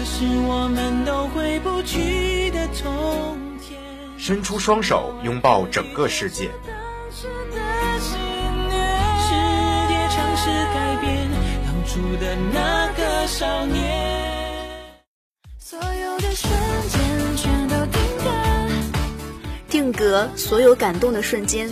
那是我们都回不去的从前。伸出双手，拥抱整个世界。世界尝试改变当初的那个少年。所有的瞬间全都定格，定格所有感动的瞬间。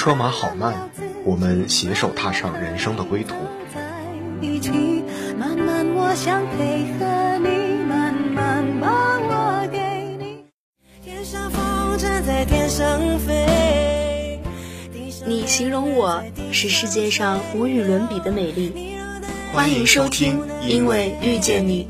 车马好慢，我们携手踏上人生的归途。在一起，慢慢我想配合你，慢慢把我给你。天上风筝在天上飞，地上你形容我是世界上无与伦比的美丽。欢迎收听，因为遇见。你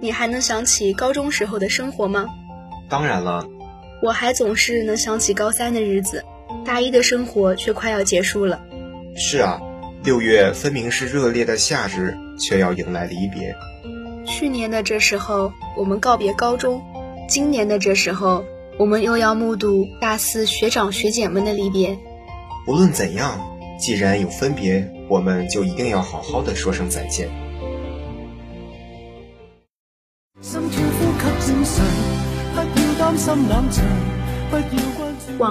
你还能想起高中时候的生活吗？当然了，我还总是能想起高三的日子，大一的生活却快要结束了。是啊，六月分明是热烈的夏日，却要迎来离别。去年的这时候，我们告别高中；今年的这时候，我们又要目睹大四学长学姐们的离别。无论怎样，既然有分别，我们就一定要好好的说声再見。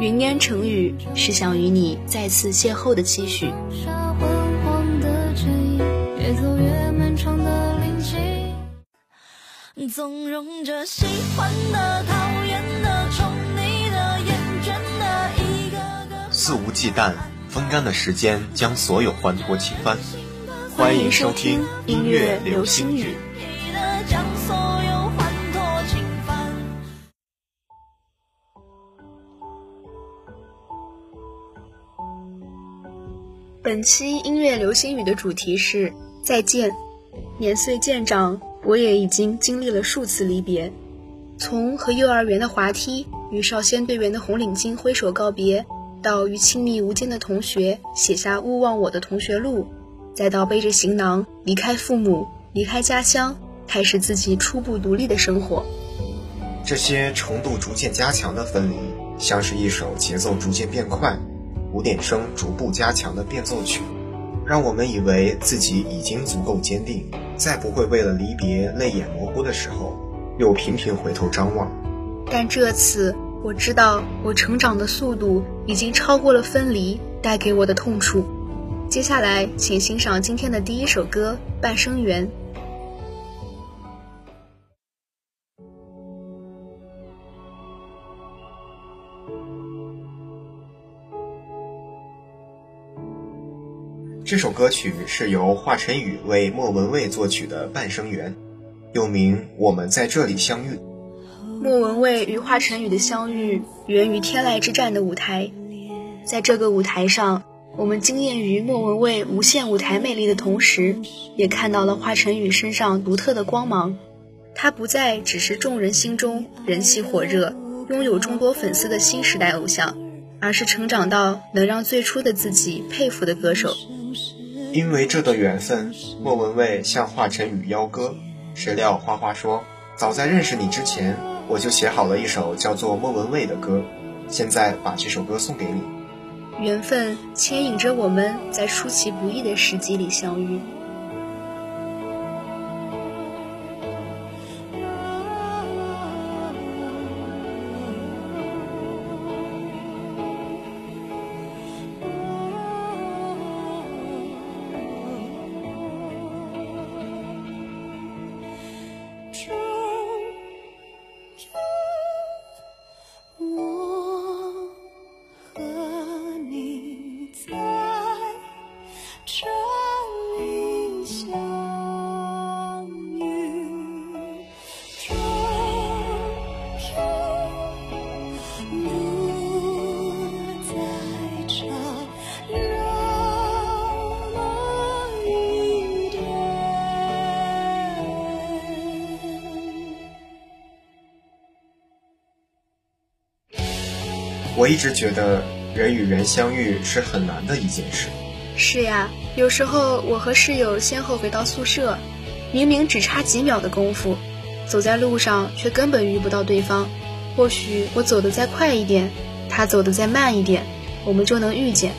從此雲煙成雨是想与你再次邂逅的期許。沙昏黃的襯衣，越走越漫長的林徑，縱容着喜欢的、讨厌的、宠你的、厌倦的，一个个。肆无忌惮。风干的时间将所有歡脫傾翻。欢迎收听音乐流星雨。本期音乐流星雨的主题是再见。年岁渐长，我也已经经历了数次离别，从和幼儿园的滑梯与少先队员的红领巾挥手告别，到与亲密无间的同学写下勿忘我的同学录，再到背着行囊离开父母，离开家乡，开始自己初步独立的生活。这些程度逐渐加强的分离，像是一首节奏逐渐变快、鼓點聲逐步加强的变奏曲，让我们以为自己已经足够坚定，再不会为了离别泪眼模糊的时候，又频频回头张望。但这次我知道，我成长的速度已经超过了分离带给我的痛楚。接下来，请欣赏今天的第一首歌《半生缘》。这首歌曲是由华晨宇为莫文蔚作曲的《半生缘》，又名《我们在这里相遇》。莫文蔚与华晨宇的相遇源于天籁之战的舞台，在这个舞台上，我们惊艳于莫文蔚无限舞台魅力的同时，也看到了华晨宇身上独特的光芒。他不再只是众人心中人气火热、拥有众多粉丝的新时代偶像，而是成长到能让最初的自己佩服的歌手。因为这段缘分，莫文蔚向华晨宇邀歌，谁料花花说：“早在认识你之前，我就写好了一首叫做《莫文蔚》的歌，现在把这首歌送给你。”缘分牵引着我们在出其不意的时机里相遇。我一直觉得人与人相遇是很难的一件事。是呀，有时候我和室友先后回到宿舍，明明只差几秒的功夫，走在路上却根本遇不到对方。或许我走得再快一点，他走得再慢一点，我们就能遇见。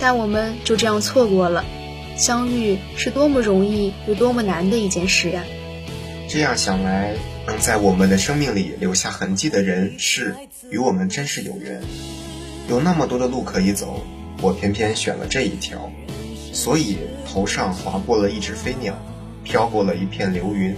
但我们就这样错过了。相遇是多么容易又多么难的一件事呀！这样想来，能在我们的生命里留下痕迹的人事，与我们真是有缘。有那么多的路可以走，我偏偏选了这一条。所以头上划过了一只飞鸟，飘过了一片流云。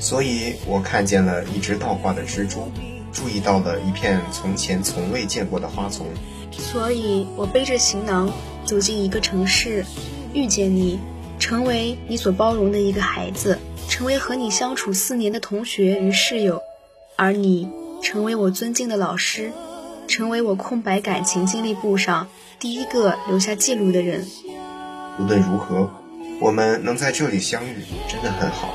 所以我看见了一只倒挂的蜘蛛，注意到了一片从前从未见过的花丛。所以我背着行囊走进一个城市。遇见你，成为你所包容的一个孩子，成为和你相处四年的同学与室友，而你成为我尊敬的老师，成为我空白感情经历簿上第一个留下记录的人。无论如何，我们能在这里相遇，真的很好。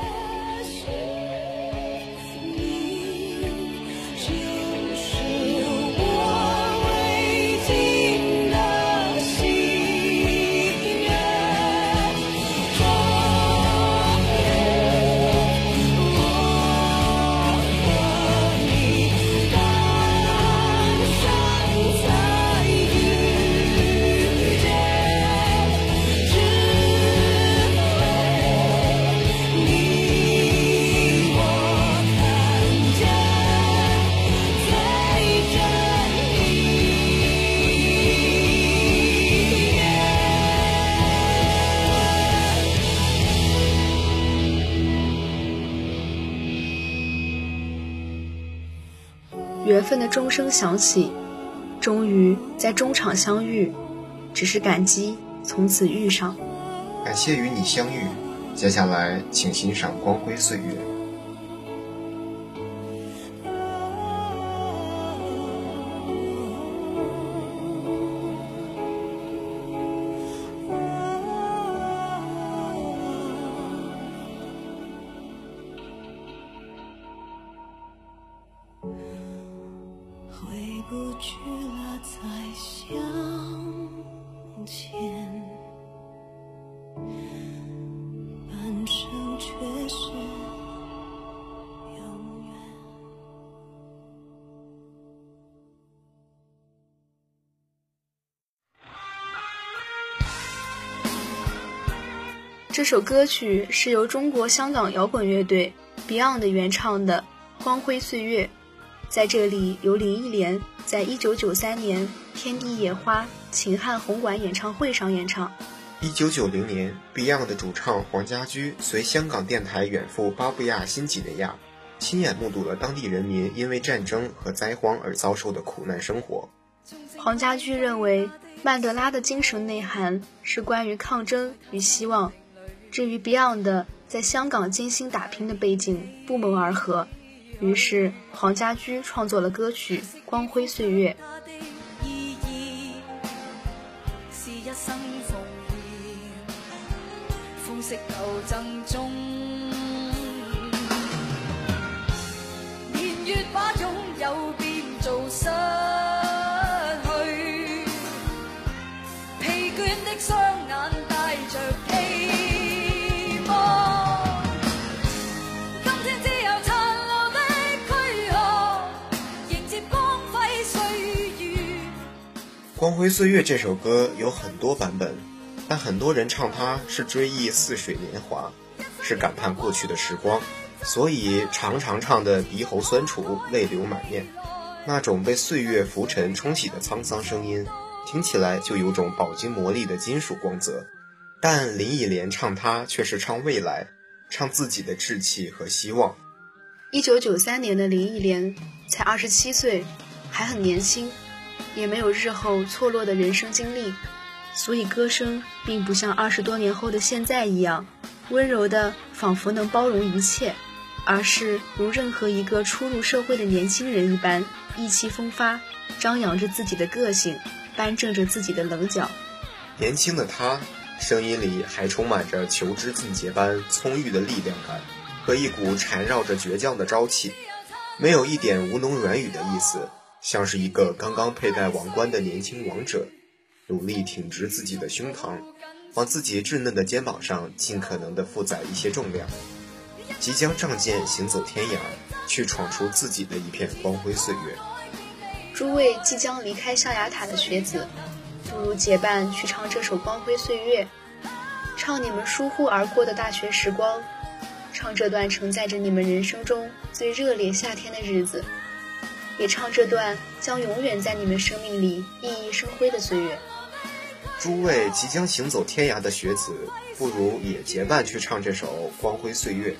钟声响起，终于在中场相遇，只是感激从此遇上。感谢与你相遇，接下来请欣赏《光辉岁月》。这首歌曲是由中国香港摇滚乐队 Beyond 原唱的《光辉岁月》，在这里由林忆莲在一九九三年《天地野花》秦汉红馆演唱会上演唱。一九九零年，Beyond 的主唱黄家驹随香港电台远赴巴布亚新几内亚，亲眼目睹了当地人民因为战争和灾荒而遭受的苦难生活。黄家驹认为，曼德拉的精神内涵是关于抗争与希望。这与 Beyond 在香港艰辛打拼的背景不谋而合，于是黄家驹创作了歌曲《光辉岁月》。光辉岁月》这首歌有很多版本，但很多人唱它是追忆似水年华，是感叹过去的时光，所以常常唱的鼻喉酸楚、泪流满面。那种被岁月浮尘冲洗的沧桑声音，听起来就有种饱经磨砺的金属光泽。但林忆莲唱它却是唱未来，唱自己的志气和希望。一九九三年的林忆莲才二十七岁，还很年轻。也没有日后错落的人生经历，所以歌声并不像二十多年后的现在一样温柔的，仿佛能包容一切，而是如任何一个初入社会的年轻人一般，意气风发，张扬着自己的个性，扳正着自己的棱角。年轻的他，声音里还充满着求知进阶般葱郁的力量感，和一股缠绕着倔强的朝气，没有一点吴侬软语的意思。像是一个刚刚佩戴王冠的年轻王者，努力挺直自己的胸膛，往自己稚嫩的肩膀上尽可能的负载一些重量，即将仗剑行走天涯，去闯出自己的一片光辉岁月。诸位即将离开象牙塔的学子，不如结伴去唱这首《光辉岁月》，唱你们疏忽而过的大学时光。唱这段承载着你们人生中最热烈夏天的日子，也唱这段将永远在你们生命里熠熠生辉的岁月。诸位即将行走天涯的学子，不如也结伴去唱这首《光辉岁月》，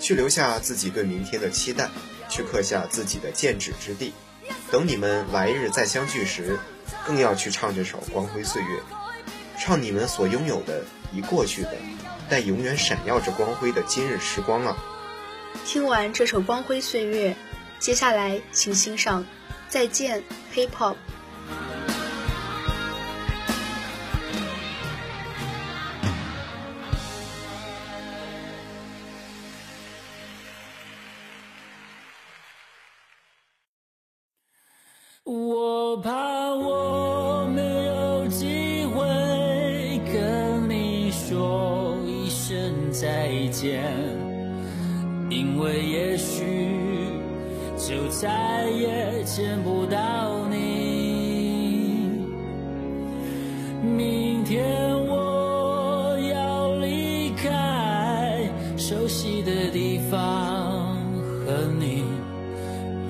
去留下自己对明天的期待，去刻下自己的剑指之地。等你们来日再相聚时，更要去唱这首《光辉岁月》，唱你们所拥有的已过去的。但永远闪耀着光辉的今日时光啊！听完这首《光辉岁月》，接下来请欣赏《再见 Hip Hop》。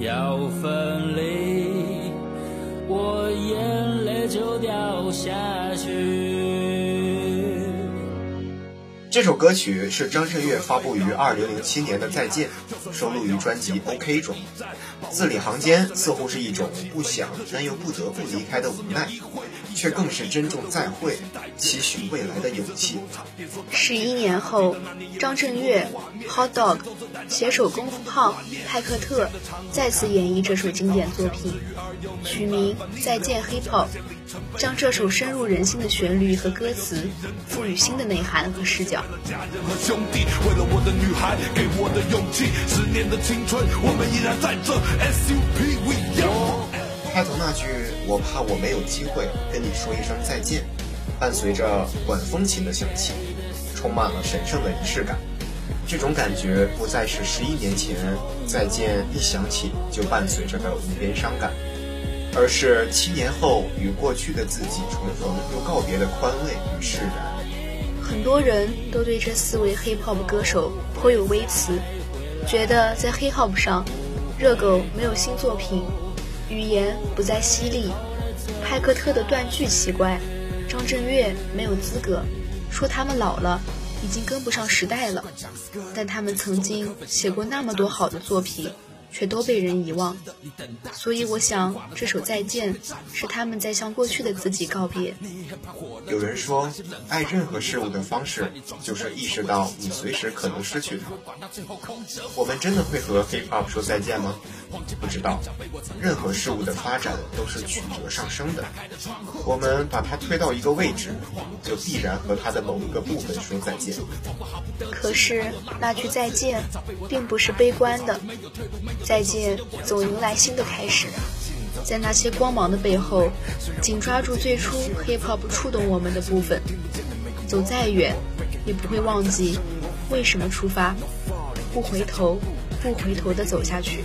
要分离，我眼泪就掉下去。这首歌曲是张震岳发布于二零零七年的《再见》，收录于专辑《OK》中。字里行间似乎是一种不想但又不得不离开的无奈，却更是珍重再会、期许未来的勇气。十一年后，张震岳、Hot Dog、携手功夫胖、派克特再次演绎这首经典作品，取名《再见 Hip Hop》。将这首深入人心的旋律和歌词赋予新的内涵和视角。开头那句“我怕我没有机会跟你说一声再见”，伴随着管风琴的响起，充满了神圣的仪式感。这种感觉不再是十一年前再见一响起就伴随着的无边伤感。而是七年后与过去的自己重逢又告别的宽慰与释然。很多人都对这四位 hip hop 歌手颇有微词，觉得在 hip hop 上，热狗没有新作品，语言不再犀利，派克特的断句奇怪，张震岳没有资格，说他们老了，已经跟不上时代了。但他们曾经写过那么多好的作品。却都被人遗忘，所以我想这首再见是他们在向过去的自己告别。有人说，爱任何事物的方式就是意识到你随时可能失去它。我们真的会和 hip hop 说再见吗？不知道。任何事物的发展都是曲折上升的，我们把它推到一个位置，就必然和它的某一个部分说再见。可是那句再见，并不是悲观的。再见，总迎来新的开始。在那些光芒的背后，紧抓住最初 hip hop 触动我们的部分。走再远，也不会忘记为什么出发。不回头，不回头的走下去。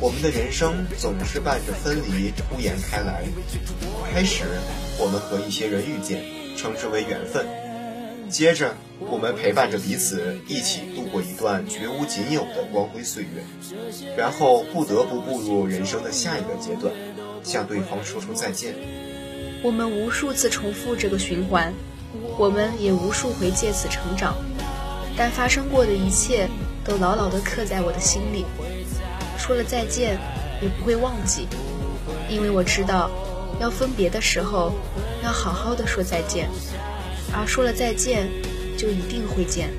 我们的人生总是伴着分离铺延开来。开始，我们和一些人遇见，称之为缘分；接着，我们陪伴着彼此，一起度过一段绝无仅有的光辉岁月，然后不得不步入人生的下一个阶段，向对方说出再见。我们无数次重复这个循环，我们也无数回借此成长，但发生过的一切都牢牢地刻在我的心里。说了再见，也不会忘记，因为我知道，要分别的时候，要好好的说再见，而说了再见，就一定会见。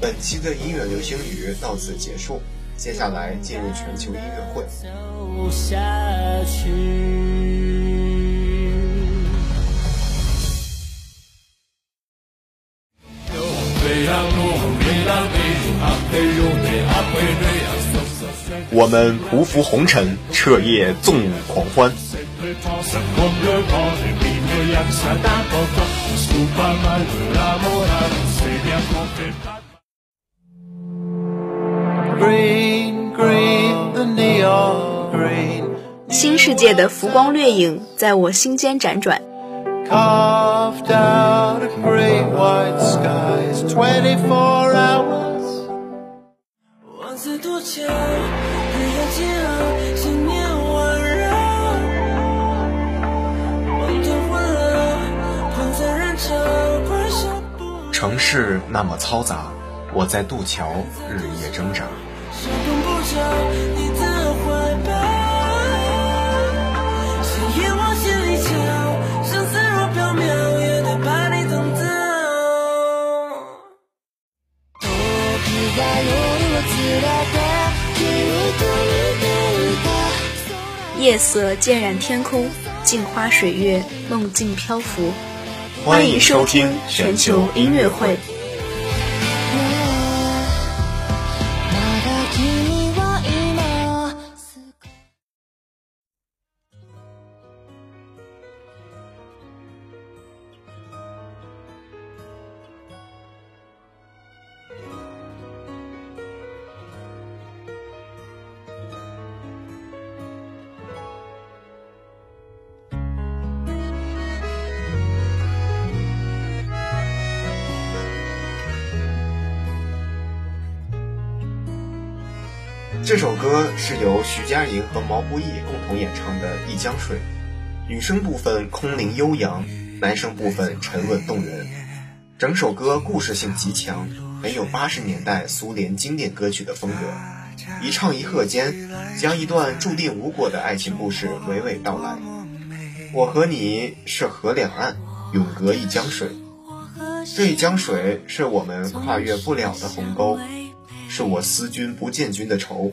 本期的音乐流星雨到此结束，接下来进入全球音乐会。走下去我们匍匐红尘，彻夜纵舞狂欢。新世界的浮光掠影在我心间辗转。城市那么嘈杂，我在渡桥日夜挣扎。夜色渐染天空，镜花水月，梦境漂浮。欢迎收听全球音乐会。是由徐佳莹和毛不易共同演唱的《一江水》，女声部分空灵悠扬，男声部分沉稳动人。整首歌故事性极强，很有八十年代苏联经典歌曲的风格。一唱一和间，将一段注定无果的爱情故事娓娓道来。我和你是河两岸，永隔一江水。这一江水是我们跨越不了的鸿沟。是我思君不见君的愁，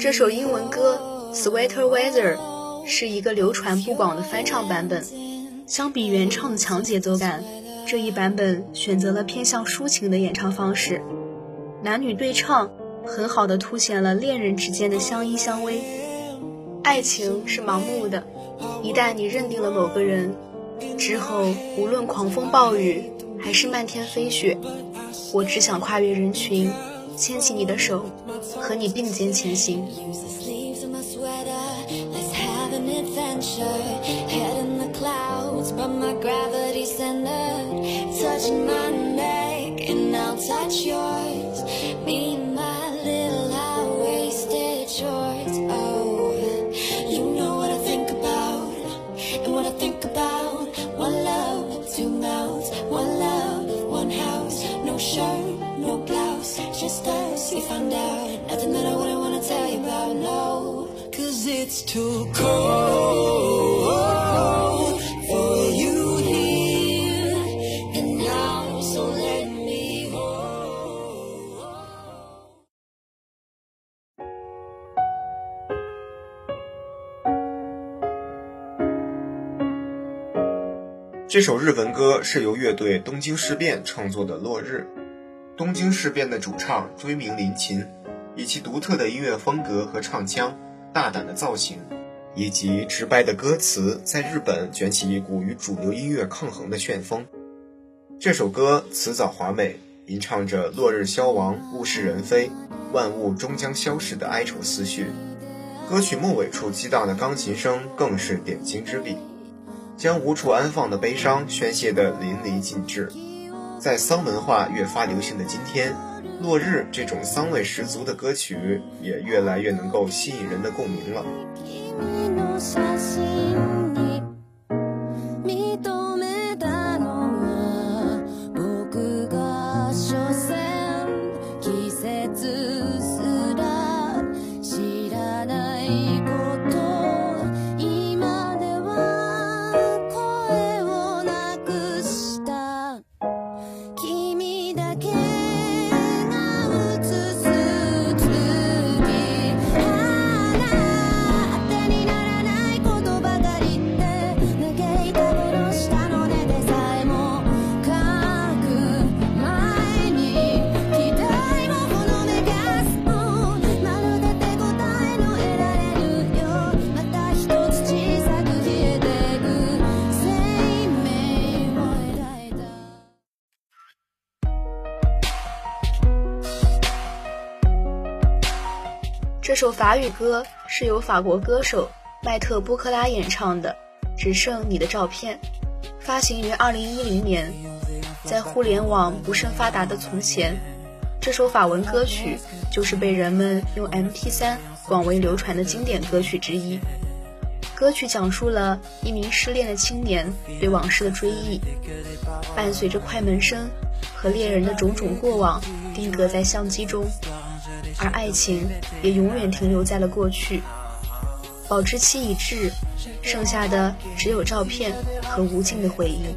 这首英文歌《Sweeter Weather》是一个流传不广的翻唱版本。相比原唱的强节奏感，这一版本选择了偏向抒情的演唱方式，男女对唱很好的凸显了恋人之间的相依相偎。爱情是盲目的，一旦你认定了某个人，之后无论狂风暴雨还是漫天飞雪，我只想跨越人群。牵起你的手，和你并肩前行。to cold for you here and now, so let me go. 这首日文歌是由乐队东京事变创作的《落日》。东京事变的主唱追名林琴，以其独特的音乐风格和唱腔，大胆的造型，以及直白的歌词，在日本卷起一股与主流音乐抗衡的旋风。这首歌词藻华美，吟唱着“落日消亡，物是人非，万物终将消逝”的哀愁思绪。歌曲末尾处激荡的钢琴声更是点睛之笔。将无处安放的悲伤宣泄得淋漓尽致，在丧文化越发流行的今天，《落日》这种桑味十足的歌曲也越来越能够吸引人的共鸣了。这首法语歌是由法国歌手麦特波克拉演唱的，《只剩你的照片》，发行于2010年。在互联网不甚发达的从前，这首法文歌曲就是被人们用 MP3 广为流传的经典歌曲之一。歌曲讲述了一名失恋的青年对往事的追忆，伴随着快门声和恋人的种种过往定格在相机中。而爱情也永远停留在了过去，保质期已至，剩下的只有照片和无尽的回忆。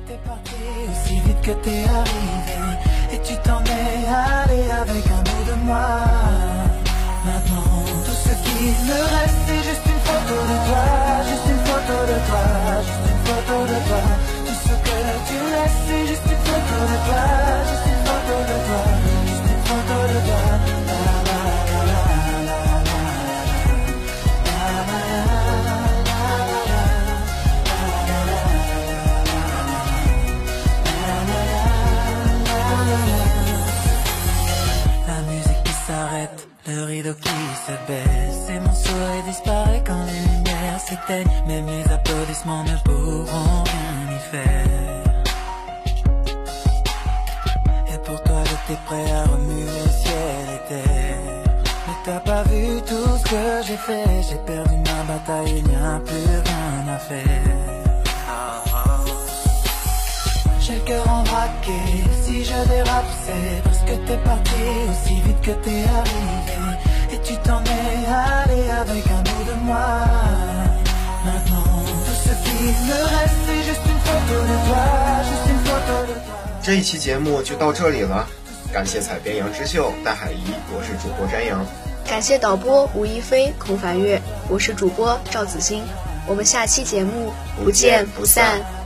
le rideau qui se baisse. Et mon sourire disparaît quand les lumières s'éteignent Même les applaudissements ne pourront rien y faire. Et pour toi j'étais prêt à remuer le ciel et terre. Mais t'as pas vu tout ce que j'ai fait? J'ai perdu ma bataille, il n'y a plus rien à faire. 这一期节目就到这里了，感谢采编杨之秀、戴海怡，我是主播詹阳。感谢导播吴亦飞、孔凡月，我是主播赵子欣。我们下期节目不见不散。